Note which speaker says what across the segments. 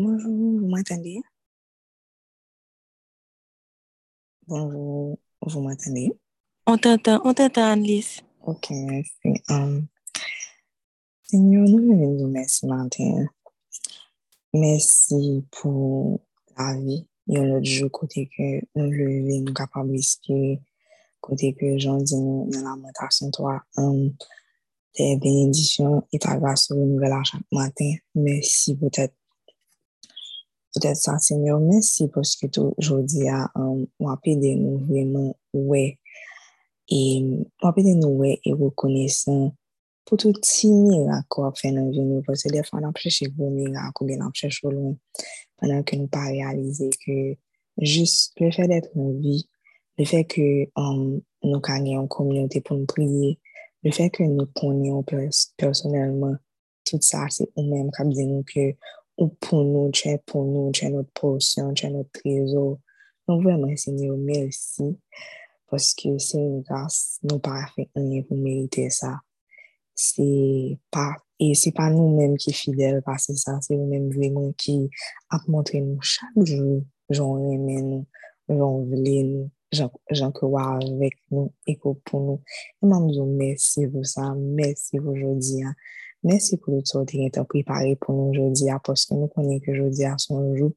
Speaker 1: Bonjour, vous m'entendez? Bonjour, vous m'entendez?
Speaker 2: On t'entend, on t'entend, Annelise.
Speaker 1: Ok, merci. Um, Seigneur, nous venons vous remercier matin. Merci pour la vie. Il y a l'autre jour, côté que nous lever, nous capables de côté que j'en dis nous dans l'alimentation, toi, um, tes bénédictions et ta grâce renouvelle à chaque matin. Merci peut-être peut-être ça, Seigneur, merci parce que aujourd'hui, on a aidé nous vraiment, ouais, et on a aidé nous, et reconnaissant pour tout petit miracle qu'on fait dans vie nous, parce que des fois, on a cherché gros miracle ou bien on cherche au loin, pendant que nous pas réalisé que juste le fait d'être en vie, le fait que um, nous gagnons en communauté pour nous prier, le fait que nous connaissons personnellement tout ça, c'est nous-mêmes qui disons que ou pour nous, tu es pour nous, tu es notre portion, tu es notre trésor. Donc vraiment, Seigneur, merci parce que c'est une grâce, nous pas fait rien pour mériter ça. C'est pas, et c'est pas nous-mêmes qui fidèles parce que ça, c'est nous-mêmes vraiment qui a montré nous chaque jour, j'en aimé nous, j'en voulais nous, j'en crois avec nous et pour nous. Et je merci pour ça, merci aujourd'hui. Hein. Merci pour tout ce que tu as préparé pour nous hein, parce que nous connaissons que aujourd'hui à son jour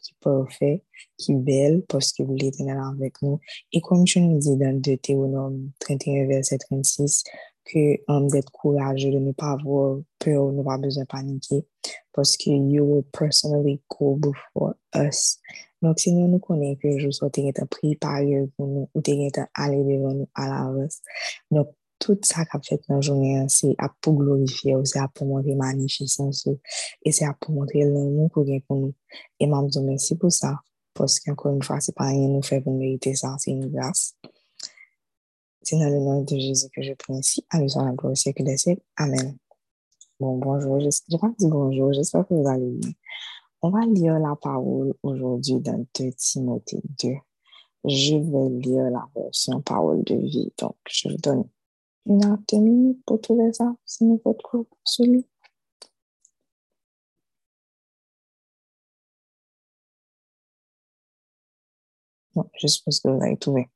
Speaker 1: qui est parfait, qui est belle, parce que vous l'êtes avec nous. Et comme tu nous dis dans Deutéronome 31, verset 36, que um, d'être courageux, de ne pas avoir peur, ne pas besoin de paniquer, parce que you will personally go before us. Donc, si nous nous connaissons que je souhaite être préparé pour nous, ou être aller devant nous à l'avance. Donc, tout ça qu'a fait dans la journée, c'est pour glorifier, c'est pour montrer magnificence, et c'est pour montrer l'amour qu'on a pour nous. Et je vous merci pour ça, parce qu'encore une fois, ce n'est pas rien nous faire pour mériter ça, c'est une grâce. C'est dans le nom de Jésus que je prie ainsi. À la. Amen. Bon, bonjour. Je pas dit bonjour. J'espère que vous allez bien. On va lire la parole aujourd'hui dans 2 Timothée 2. Je vais lire la version parole de vie. Donc, je vous donne une heure, deux minutes pour trouver ça, c'est votre cours pour celui. Bon, je suppose que vous avez trouvé.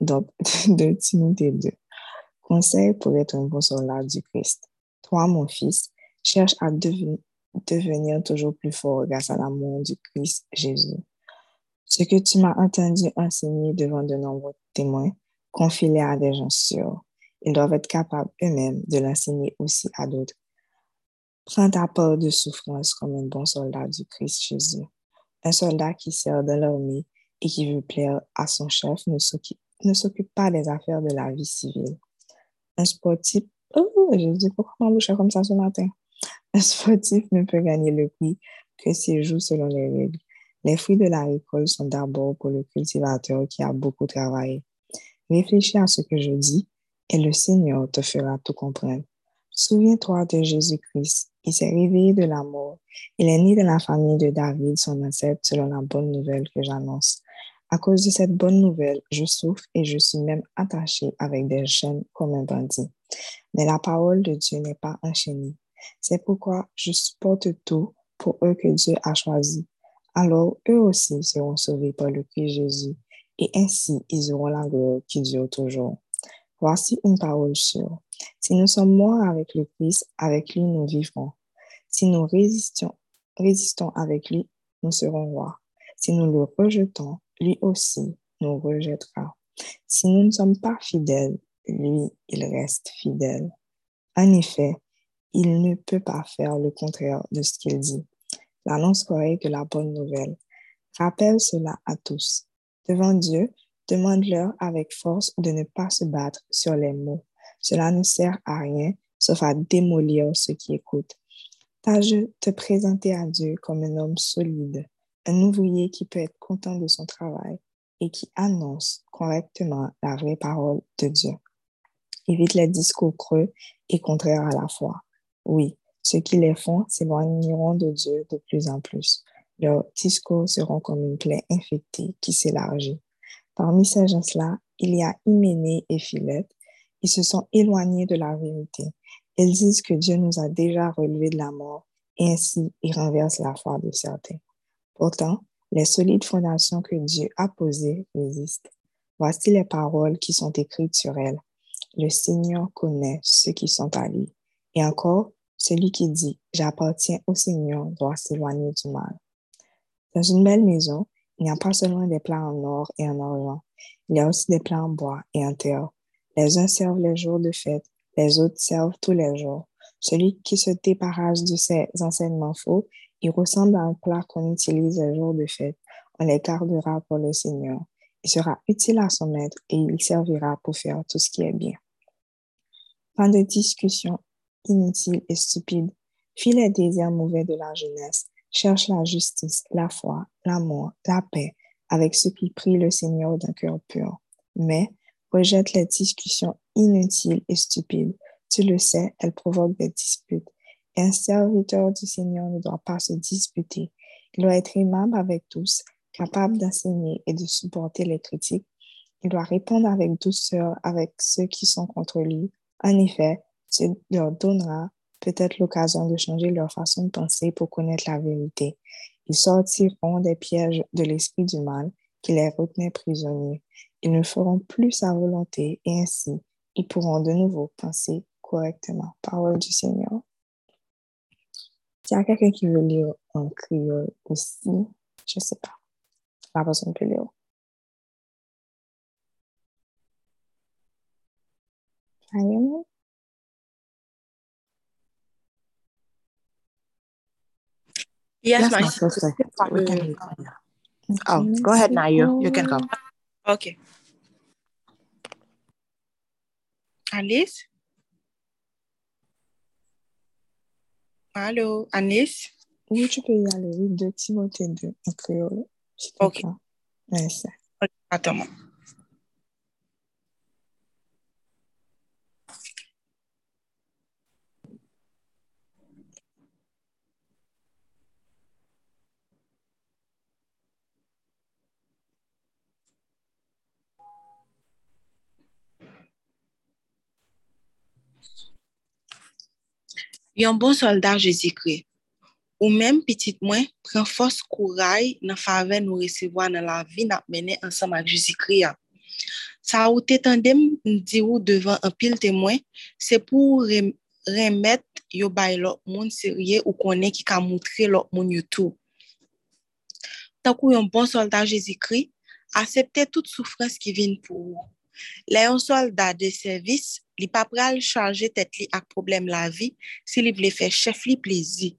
Speaker 1: Donc, de Timothée 2. Conseil pour être un bon soldat du Christ. Toi, mon fils, cherche à devenir toujours plus fort grâce à l'amour du Christ Jésus. Ce que tu m'as entendu enseigner devant de nombreux témoins, confie-les à des gens sûrs. Ils doivent être capables eux-mêmes de l'enseigner aussi à d'autres. Prends ta part de souffrance comme un bon soldat du Christ Jésus. Un soldat qui sert dans l'armée et qui veut plaire à son chef ne s'occupe pas des affaires de la vie civile. Un sportif, oh, je dis pourquoi ma bouche comme ça ce matin? Un sportif ne peut gagner le prix que s'il joue selon les règles. Les fruits de la récolte sont d'abord pour le cultivateur qui a beaucoup travaillé. Réfléchis à ce que je dis et le Seigneur te fera tout comprendre. Souviens-toi de Jésus-Christ. Il s'est réveillé de la mort. Il est né dans la famille de David, son ancêtre, selon la bonne nouvelle que j'annonce. À cause de cette bonne nouvelle, je souffre et je suis même attaché avec des chaînes comme un bandit. Mais la parole de Dieu n'est pas enchaînée. C'est pourquoi je supporte tout pour eux que Dieu a choisi. Alors eux aussi seront sauvés par le Christ Jésus, et ainsi ils auront la gloire qui dure toujours. Voici une parole sûre. Si nous sommes morts avec le Christ, avec lui nous vivrons. Si nous résistons, résistons avec lui, nous serons rois. Si nous le rejetons, lui aussi nous rejettera. Si nous ne sommes pas fidèles, lui, il reste fidèle. En effet, il ne peut pas faire le contraire de ce qu'il dit. L'annonce correcte de la bonne nouvelle. Rappelle cela à tous. Devant Dieu, Demande-leur avec force de ne pas se battre sur les mots. Cela ne sert à rien, sauf à démolir ceux qui écoutent. Tâche de te présenter à Dieu comme un homme solide, un ouvrier qui peut être content de son travail et qui annonce correctement la vraie parole de Dieu. Évite les discours creux et contraires à la foi. Oui, ceux qui les font s'éloigneront de Dieu de plus en plus. Leurs discours seront comme une plaie infectée qui s'élargit. Parmi ces gens-là, il y a Hyménée et Philette. Ils se sont éloignés de la vérité. Ils disent que Dieu nous a déjà relevés de la mort et ainsi il renverse la foi de certains. Pourtant, les solides fondations que Dieu a posées résistent. Voici les paroles qui sont écrites sur elles. Le Seigneur connaît ceux qui sont à lui. Et encore, celui qui dit, j'appartiens au Seigneur doit s'éloigner du mal. Dans une belle maison, il n'y a pas seulement des plats en or et en argent, il y a aussi des plats en bois et en terre. Les uns servent les jours de fête, les autres servent tous les jours. Celui qui se déparage de ces enseignements faux, il ressemble à un plat qu'on utilise les jours de fête. On les gardera pour le Seigneur. Il sera utile à son maître et il servira pour faire tout ce qui est bien. Pas de discussion inutile et stupide. Fuis les désirs mauvais de la jeunesse. Cherche la justice, la foi, l'amour, la paix avec ceux qui prient le Seigneur d'un cœur pur. Mais rejette les discussions inutiles et stupides. Tu le sais, elles provoquent des disputes. un serviteur du Seigneur ne doit pas se disputer. Il doit être aimable avec tous, capable d'enseigner et de supporter les critiques. Il doit répondre avec douceur avec ceux qui sont contre lui. En effet, tu leur donneras peut-être l'occasion de changer leur façon de penser pour connaître la vérité. Ils sortiront des pièges de l'esprit du mal qui les retenait prisonniers. Ils ne feront plus sa volonté et ainsi, ils pourront de nouveau penser correctement. Parole du Seigneur. S'il y a quelqu'un qui veut lire en créole aussi, je ne sais pas. La personne peut lire.
Speaker 2: Yes, my
Speaker 3: sister. We can mm. hear. Oh, go ahead, Nayu. You can go.
Speaker 2: Okay. Alice? Allô, Alice?
Speaker 1: Oui, tu peux y aller. Oui, de Timothée 2 en créole.
Speaker 2: Ok.
Speaker 1: Merci.
Speaker 2: Attends-moi. Yon bon soldat Jezikri, ou menm pitit mwen, pren fos kouray nan fave nou resevoa nan la vi nap mene ansam ak Jezikri ya. Sa ou te tendem mdi ou devan an pil temwen, se pou rem, remet yo bay lop moun serye ou konen ki ka moutre lop moun yotou. Takou yon bon soldat Jezikri, asepte tout soufrans ki vin pou ou. Les un soldat de service, li pa pral chanje tet li ak problem la vi si li vle fè chef li plezi.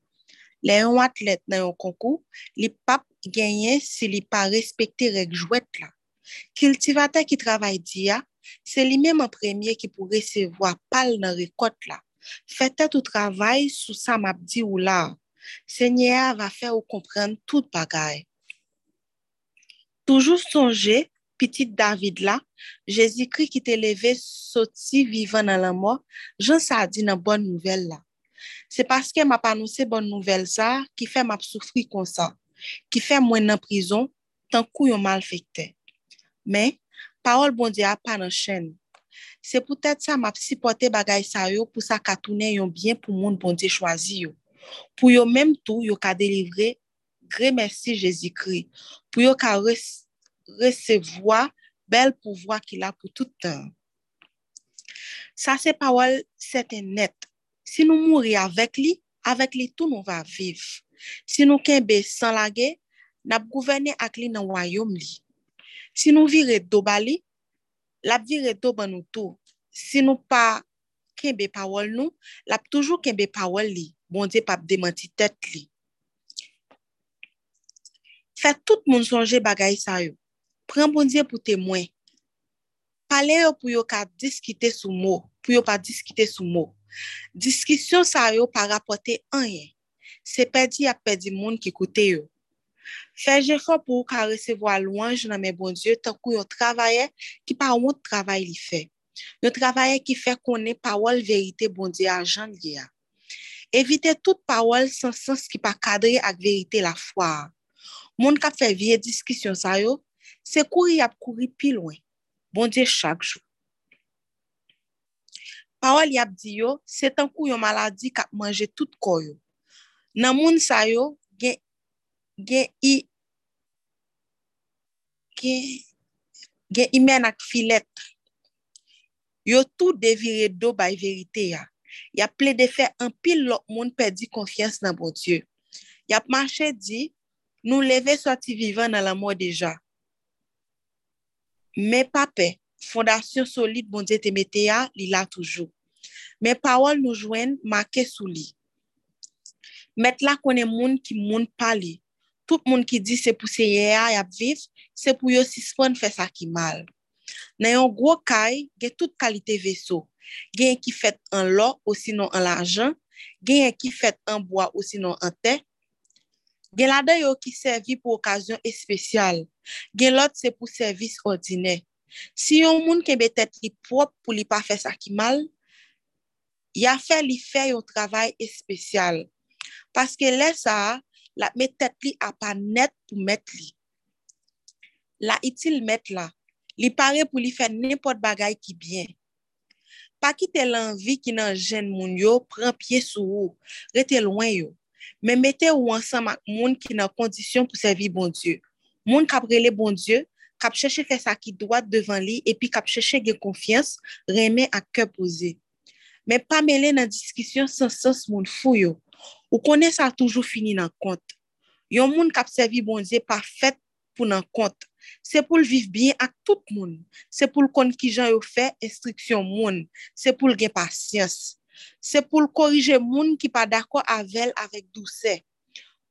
Speaker 2: Le yon atlet nan yon konkou, li pap genyen si li pa respekte rek jwet la. Kiltivate ki travay di ya, se li menm an premye ki pou resevoa pal nan rekot la. Fè tet ou travay sou sa map di ou. Se nye a va ou kompren tout bagay. Toujou sonje, petit David là, Jésus-Christ qui t'est levé, sorti vivant dans la mort, Jean ça dit dans bonne nouvelle là. C'est parce que m'a pas annoncé bonne nouvelle ça qui fait m'a souffrir comme ça, qui fait moi en prison tant coup yon malfecté. Mais parole bon Dieu a pas dans chaîne. C'est peut-être ça m'a supporté bagay ça yo pour ça ka tourner yon bien pour monde bon Dieu choisi yo. Pour yo même tout yo ka délivrer Gré merci Jésus-Christ. Pour yo ka recevoir bel pouvoir qu'il a pour tout temps. Ça, c'est parole, c'est net. Si nous mourir avec lui, avec lui, tout nous va vivre. Si nous kembe sans la guerre, n'a gouverner avec lui dans le royaume li. Si nous vire do bali, la vire do ban nous tout. Si nous pas kembe parole nous, la toujours kembe parole li. Bon Dieu pas démenti tête li. Fait tout moun songe bagay sa yo. Pren bon Dieu pour témoin. Parler yo pou yo ka diskite sou mot, pou yo pa diskite sou mot. Discussion sa yo pa rapote anyen. Se pedi a pedi moun ki koute yo. Fè jefo pou yo ka resevo a louange nan men bon Dieu tan kou yo travaye ki pa woun travaye li fè. Yo travaye ki fè konen pawol verite bon Dieu a jan li ya. Evite tout pawol san sens ki pa kadre ak verite la fwa. Moun ka fè vie diskisyon sa yo, se kouri ap kouri pi lwen, bondye chak jou. y ap di yo, se tankou yo maladi kap manje tout koyo. Nan moun sa yo, gen, gen i, gen, gen imen ak filet. Yo tout devire do bay verite ya. Ya ple de fe an pil lop moun pedi konfians nan bon Diyo. Yap manche di, nou leve soti vivan nan la mou deja. Men pape, fondasyon solide bon diye te mete ya, li la toujou. Men pawol nou jwen make sou li. Met la konen moun ki moun pali. Tout moun ki di se pou seye ah, ya yap viv, se pou yo sispon fè sa ki mal. Nan yon gwo kay, gen tout kalite veso. Gen yon ki fèt an lo, ou sinon an lajan, gen yon ki fèt an boa ou sinon an te, Gen la den yo ki servi pou okasyon espesyal, gen lot se pou servis ordine. Si yon moun kebe tet li prop pou li pa fe mal, ya fe li fe yon travay espesyal. Paske le sa, la me tet li apan net pou met li. La itil met la, li pare pou li fe nipot bagay ki byen. Pa ki te lanvi ki nan jen moun yo, pren pie sou ou, rete lwen yo. men mette ou ansan mak moun ki nan kondisyon pou servi bon Diyo. Moun kap rele bon Diyo, kap chèche fè sa ki doat devan li, epi kap chèche gen konfians, remè ak kè pose. Men pa mele nan diskisyon san sens moun fou yo. Ou konè sa toujou fini nan kont. Yon moun kap servi bon Diyo pa fèt pou nan kont. Se pou l viv bien ak tout moun. Se pou l kon ki jan yo fè, instriksyon moun. Se pou l gen pasyans. se pou l korije moun ki pa dako avel avek douse.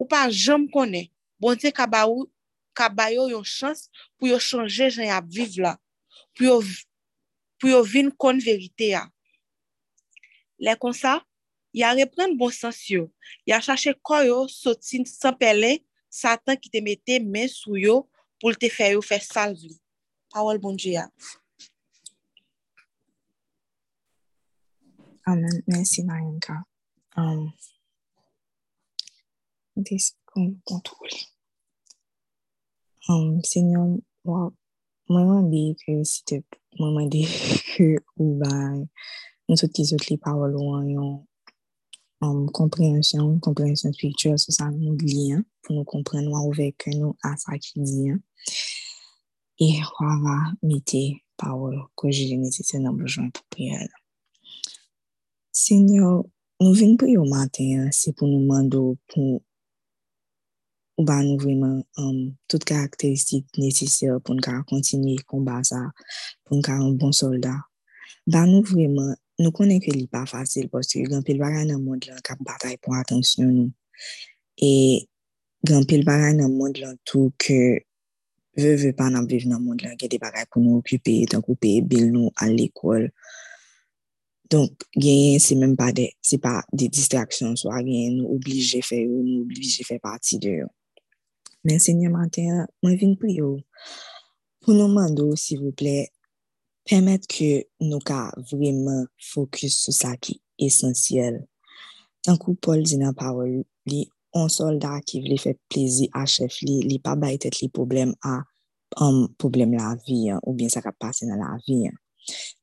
Speaker 2: Ou pa jom konen, bonte kaba ou, kaba yo yon chans pou yo chanje jen ap viv la, pou yo, pou yo vin kon verite ya. Le kon sa, ya repren bon sens yo, ya chache koyo sotin sanpele satan ki te mette men sou yo pou te fè yo fè salvi. Pawal bonje ya.
Speaker 1: Amen. Mersi Mayenka. Desi kon kontrol. Senyon, mwen mwen bi ke si te mwen di ke ou bay mwen sot ki sot li pawal wanyon komprensyon, komprensyon spiritual sou sa nou liyan, pou nou kompren nou a ouvek nou a sa ki liyan e wava mite pa ou ko jile nese se nan bojwen pou priyel Senyor, nou ven pou yo maten, se pou nou mando pou ou ba nou vreman um, euh, tout karakteristik netisye pou nou ka kontinye komba sa, pou nou ka an bon soldat. Ba nou vreman, nou konen ke li pa fasil, poske gampil bagay nan moun lan kap batay pou atensyon nou. E gampil bagay nan moun lan tou ke ve ve pa nan viv nan moun lan, ge de bagay pou nou okupe, tan koupe bil nou al ekol, Donk genyen se men pa de, se pa de distraksyon so a genyen nou oblije fe ou nou oblije fe pati de yo. Men se nye maten, mwen vin pou yo. Pou nou mando, si vouple, Permet ke nou ka vremen fokus sou sa ki esensyel. Tankou Paul di nan parol li, an soldat ki vle fe plezi a chef li, li pa baytet li problem a problem la vi, ou bien sa ka pase nan la vi.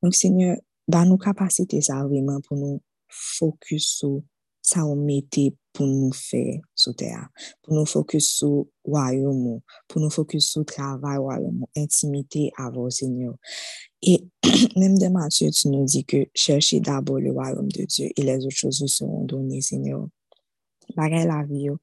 Speaker 1: Donk seigneur, ba nou kapasite sa vremen pou nou fokus sou sa ou mette pou nou fe sou teya. Pou nou fokus sou wayoum ou, pou nou fokus sou travay wayoum ou, intimite avou seigneur. Et même de Matthieu, tu nous dis que cherchez d'abord le royaume de Dieu et les autres choses vous seront données, Seigneur. Bagay la vie, yo,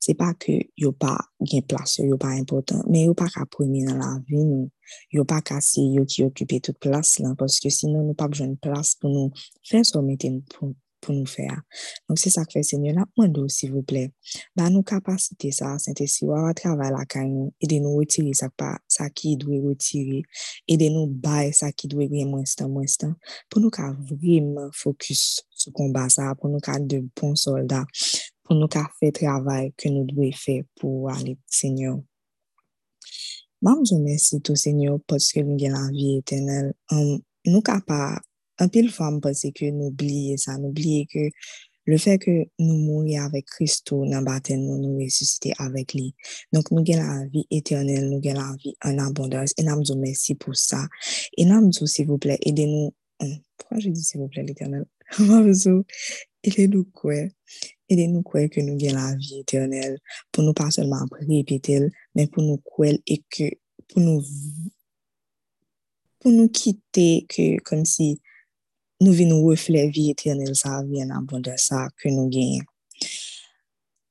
Speaker 1: c'est pas que yo pa gen place, yo pa important, mais yo pa ka premier dans la vie, nou. Yo pa ka si yo ki occupe toute place là, parce que sinon, nou pa besoin de place pour nous faire sommeter pou pou nou fè a. Donc, c'est ça que fait Seigneur. La mwendo, s'il vous plaît, ba nou kapasite sa, sente si wawa travè la kany nou, e de nou retire sa ki dwe retire, e de nou bay sa ki dwe gwen mwenstan mwenstan, pou nou ka vremen fokus sou konba sa, pou nou ka de bon soldat, pou nou ka fè travè ke nou dwe fè pou wale, Seigneur. Mam, je mèsi tou, Seigneur, potske nou gen la vi etenel. Nou ka pa An pil fwa m pase ke nou bliye sa, nou bliye ke le fe ke nou mouni avek Christo nan baten nou nou resusite avek li. Donk nou gen la vi eternel, nou gen la vi an abondans. E nan mzou mersi pou sa. E nan mzou, se vouple, ede nou... Pwa je di se vouple l'eternel? Nan ele nou kwe, ele nou kwe ke nou gen la vi eternel, pou nou pa selman prepitel, men pou nou kwel e ke pou nou pou nou kite ke kom si nou vi nou refle vi eternel sa vi an abonde sa ke nou gen.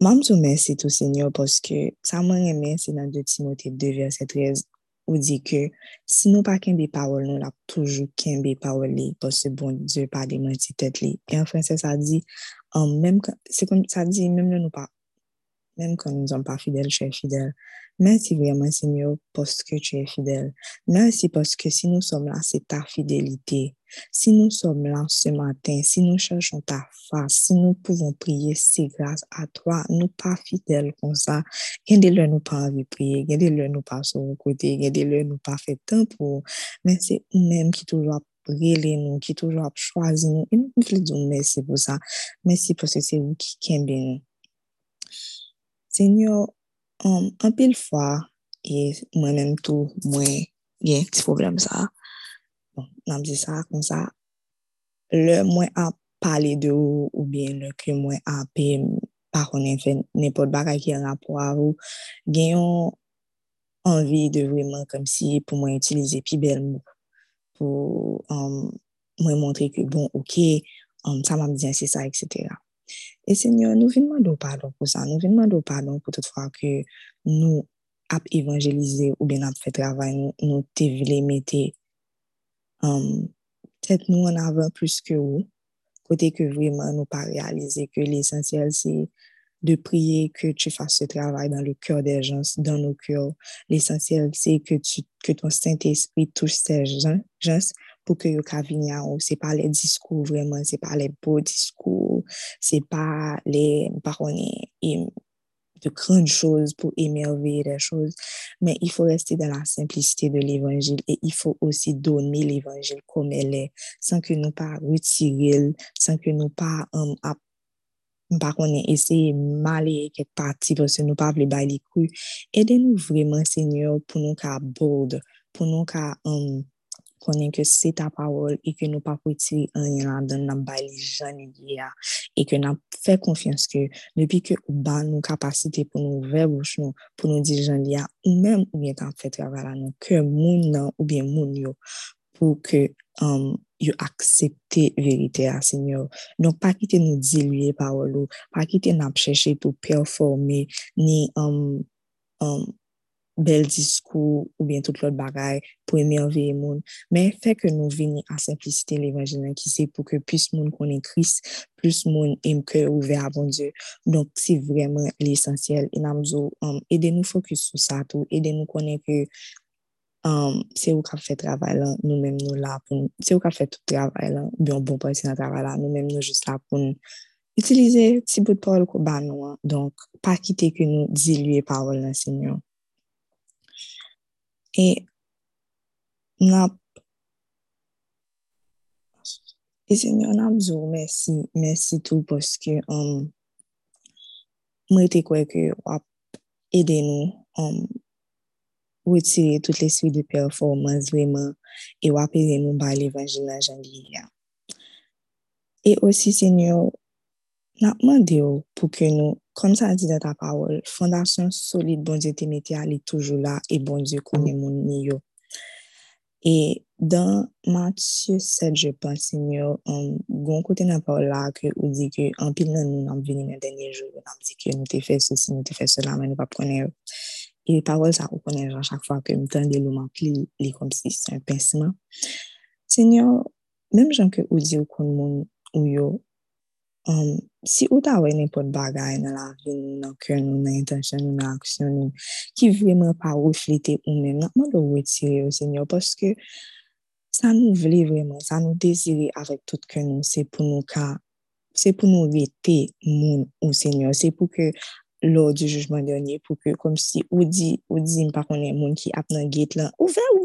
Speaker 1: Mam sou mersi tou senyor, poske sa mwen remen se nan 2 Timote 2 verset 13, ou di ke si nou pa kenbe parol nou la toujou kenbe parol li poske bon diyo pa de mwen ti tet li. E an franse sa di sa di menm nou pa menm kon nou zon pa fidel chè fidel. Mersi vreman senyor poske chè fidel. Mersi poske si nou som la se ta fidelite. Si nou som la se maten, si nou chanchon ta fase, si nou pouvon priye se grase a toa, nou pa fidel kon sa, gen de lè nou pa avi priye, gen de lè nou pa sou kote, gen de lè nou pa fe tan pou, men se ou menm ki toujwa prele nou, ki toujwa chwazi nou, e nou fle di ou mersi pou sa, mersi pou se se ou ki kenbe nou. Senyor, anpil fwa, e mwen menm tou mwen gen ti problem sa, Bon, nan di sa kon sa, le mwen ap pale de ou ou bien le ke mwen ap pe pa konen fe nepot bagay ki an ap wav ou, genyon anvi de vreman kom si pou mwen itilize pi bel mou pou mwen montre ke bon, ok, sa mwen diyan se sa, etc. E senyon, nou vinman do padon pou sa, nou vinman do padon pou tout fwa ke nou ap evanjelize ou bien ap fe travay nou te vile mette tèt nou an avan plus ke ou, kote ke vreman nou pa realize ke l'esensyel se de priye ke tu fase se travay dan le kèr de jans, dan nou kèr. L'esensyel se ke ton sent espri touche se jans pou ke yo ka vinya ou. Se pa le diskou vreman, se pa le bo diskou, se pa le parone im de grandes choses pour émerveiller les choses, mais il faut rester dans la simplicité de l'évangile et il faut aussi donner l'évangile comme elle est, sans que nous pas retirer, sans que nous pas um, par contre essayer maler quelque partie parce que nous pas les bailler les. Aidez-nous vraiment, Seigneur, pour nous qu'à bold, pour nous qu'à um, konen ke se ta pawol e ke nou pa pwiti an yon dan nan bay li jan yi ya e ke nan fe konfians ke depi ke ou ban nou kapasite pou nou vebouch nou pou nou di jan ou menm ou bien tan fe travala nou ke moun nan ou bien moun yo pou ke um, yo aksepte verite a senyor. Non pa kite nou diluye pawol ou pa kite nan chèche tou performe ni um, um, bel diskou ou bien tout l'ot bagay pou eme anveye moun. Men fè ke nou vini a simplicite l'Evangelian ki se pou ke plus moun konen kris, plus moun emke ouve a bon Dieu. Donk si vremen l'esensyel. E namzo, ede nou fokus sou sa tou, ede nou konen ke se ou ka fè travay lan, nou men nou la pou se ou ka fè tout travay lan, biyon bon pwese nan travay lan, nou men nou just la pou utilize ti bout pol kou ban nou an. Donk pa kite ke nou diluye pawol nan senyon. E nap e se nyon ap zo mersi, mersi tou poske mwen te kweke wap ede nou woti tout le swi de performans veman e wap ede nou ba l'Evangela jan li ya. E osi se nyon nap mande yo pou ke nou Kom sa di da ta pawol, fondasyon solide bon Diyo te meti a li toujou la e bon Diyo konen moun ni yo. E dan Matye 7, je panse nyo, goun kote nan pawol la ke ou di ke anpil nan nou nan vini nan denye jou, nan di ke nou te fe sou si, nou te fe sou la, men nou pa konen yo. E pawol sa ou konen jan chak fwa ke mwen tende louman pli li kom si, se un penseman. Se nyo, menm jan ke ou di yo konen moun ou yo, Um, si ou ta wè nè pot bagay nan la vi nan kè nou, nan intensyon nou, nan aksyon nou, ki vèman pa ou flite ou men, nan man do wè tire ou senyor, poske sa nou vle sa nou desire avèk tout nou, se pou nou ka, se pou nou vete moun ou se pou ke lò di jujman dènyè, pou ke kom si ou di, ou di mpa konè moun ki ap nan ou ou,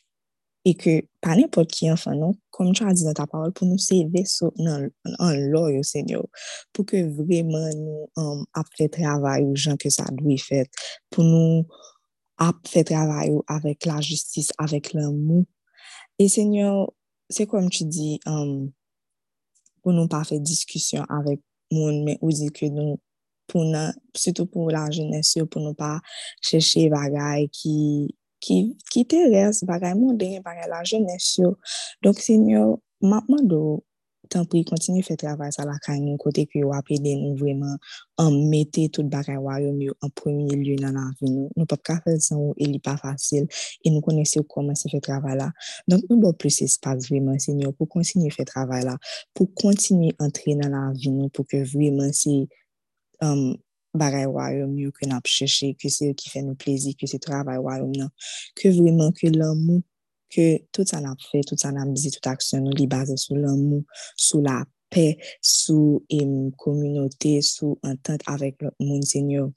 Speaker 1: et que pas n'importe qui enfant, non, comme tu as dit dans ta parole, pour nous servir en l'or, Seigneur, pour que vraiment nous um, fait travail aux gens que ça doit faire, pour nous fait travail avec la justice, avec l'amour. Et Seigneur, c'est comme tu dis, um, pour nous pas faire discussion avec monde, mais aussi que nous, pour nous, surtout pour la jeunesse, pour nous pas chercher bagaille qui ki, ki te res bagay moun denye bagay la jenes yo. Donk senyo, mapman do tanpri kontinu fe travay sa la kany nou kote ki yo apede nou vreman an mette tout bagay waryon yo an premye lye nan avi nou. Nou pap ka fel san ou e li pa fasil e nou konese ou koman se fe travay la. Donk nou bo plus espas vreman senyo pou kontinu fe travay la, pou kontinu entre nan avi nou pou ke vreman se... Um, bagay waryon yo ke nan ap chèche, ke se yo ki fè nou plezi, ke se travay waryon nan, ke vreman ke l'amou, ke tout sa nan ap fè, tout sa nan ap dizi, tout aksyon nou li baze sou l'amou, sou la pe, sou em komunote, sou entente avèk moun senyo.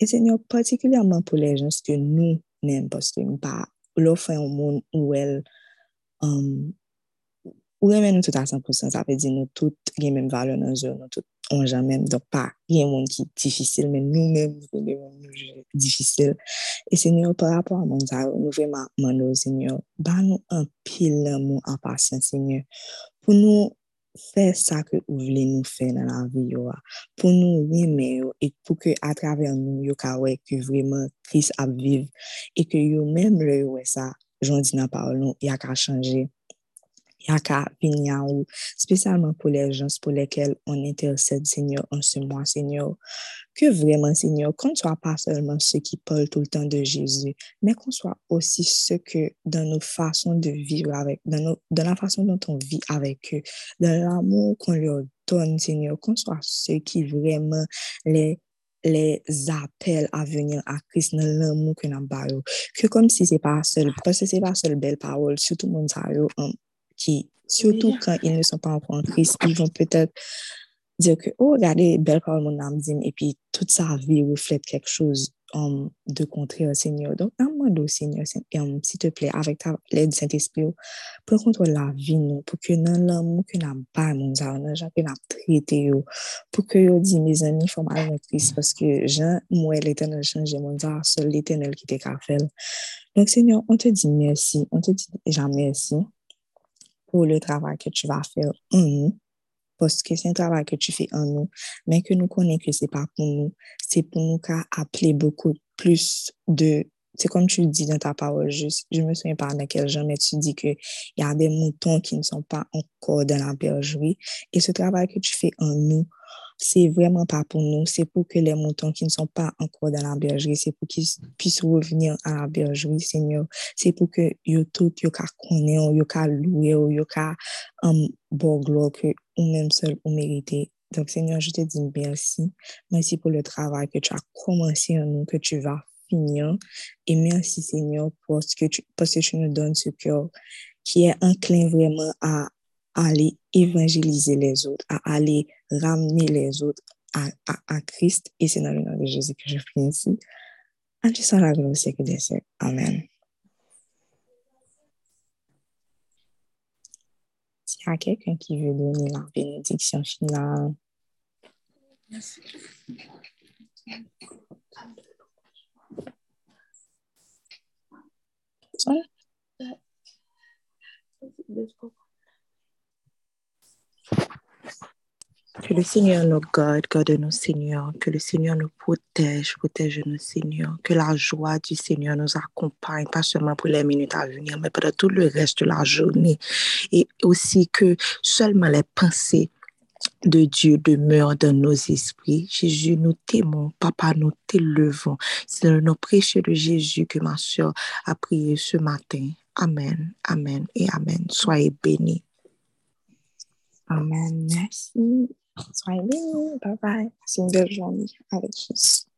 Speaker 1: E senyo, patikulyaman pou le jans ke nou men, poske m pa lo fè yon moun ou el um, ou remen nou tout a 100%, sa pe di nou tout gen men valon nan zyon, nou tout nous toutes on jamais. Donc pas rien monde qui est difficile mais nous-mêmes nous nous difficile. Et Seigneur par rapport à mon nous vraiment demander Seigneur. Bah nous un pile l'amour en patience Seigneur. Pour nous faire ça que vous voulez nous faire dans la vie pour nous aimer et pour que à travers nous yo que vraiment Christ a vivre et que yo même le ouais ça j'en dis dans parole nous il y changer y a venir spécialement pour les gens pour lesquels on intercède, Seigneur, en ce mois, Seigneur. Que vraiment, Seigneur, qu'on ne soit pas seulement ceux qui parlent tout le temps de Jésus, mais qu'on soit aussi ceux que dans nos façons de vivre avec, dans, nos, dans la façon dont on vit avec eux, dans l'amour qu'on leur donne, Seigneur, qu'on soit ceux qui vraiment les les appellent à venir à Christ dans l'amour que nous avons. Que comme si c'est pas seul, parce que c'est pas seule belle parole, surtout mon qui, surtout quand ils ne sont pas encore en Christ, ils vont peut-être dire que, oh, regardez, belle parole, mon âme et puis toute sa vie reflète quelque chose um, de contraire, Seigneur. Donc, demande au Seigneur, um, s'il te plaît, avec ta l'aide du Saint-Esprit, prends contre la vie, nous, pour que dans l'amour que nous pas, Dieu, dans gens que nous traité, pour que nous dit, mes amis, il faut Christ, parce que Jean, moi, l'éternel change, mon Dieu, seul l'éternel qui t'a fait. Donc, Seigneur, on te dit merci, on te dit déjà merci pour le travail que tu vas faire en nous, parce que c'est un travail que tu fais en nous, mais que nous connaissons que c'est pas pour nous, c'est pour nous qu'à appeler beaucoup plus de c'est comme tu dis dans ta parole, je ne me souviens pas dans quel genre, mais tu dis qu'il y a des moutons qui ne sont pas encore dans la bergerie. Et ce travail que tu fais en nous, c'est vraiment pas pour nous, c'est pour que les moutons qui ne sont pas encore dans la bergerie, c'est pour qu'ils puissent revenir à la bergerie, Seigneur. C'est pour que yo tout, yo ka connaît, yo ka louer, yo ka um, bon gloire que ou même seul ou mérité. Donc, Seigneur, je te dis merci. Merci pour le travail que tu as commencé en nous, que tu vas finir. Et merci, Seigneur, parce que tu, parce que tu nous donnes ce cœur qui est inclin vraiment à aller évangéliser les autres, à aller ramener les autres à, à, à Christ. Et c'est dans le nom de Jésus que je prie ici. En tu la gloire au siècle des siècles. Amen. S'il y a quelqu'un qui veut donner la bénédiction finale. Merci. Sorry?
Speaker 3: Que le Seigneur nous garde, garde nos Seigneur. Que le Seigneur nous protège, protège nos Seigneur. Que la joie du Seigneur nous accompagne, pas seulement pour les minutes à venir, mais pendant tout le reste de la journée. Et aussi que seulement les pensées de Dieu demeurent dans nos esprits. Jésus, nous t'aimons. Papa, nous t'élevons. C'est le nom précieux de Jésus que ma soeur a prié ce matin. Amen, Amen et Amen. Soyez bénis.
Speaker 1: Amen. Merci. Soyez bénis. Bye bye. C'est une belle journée avec Jésus.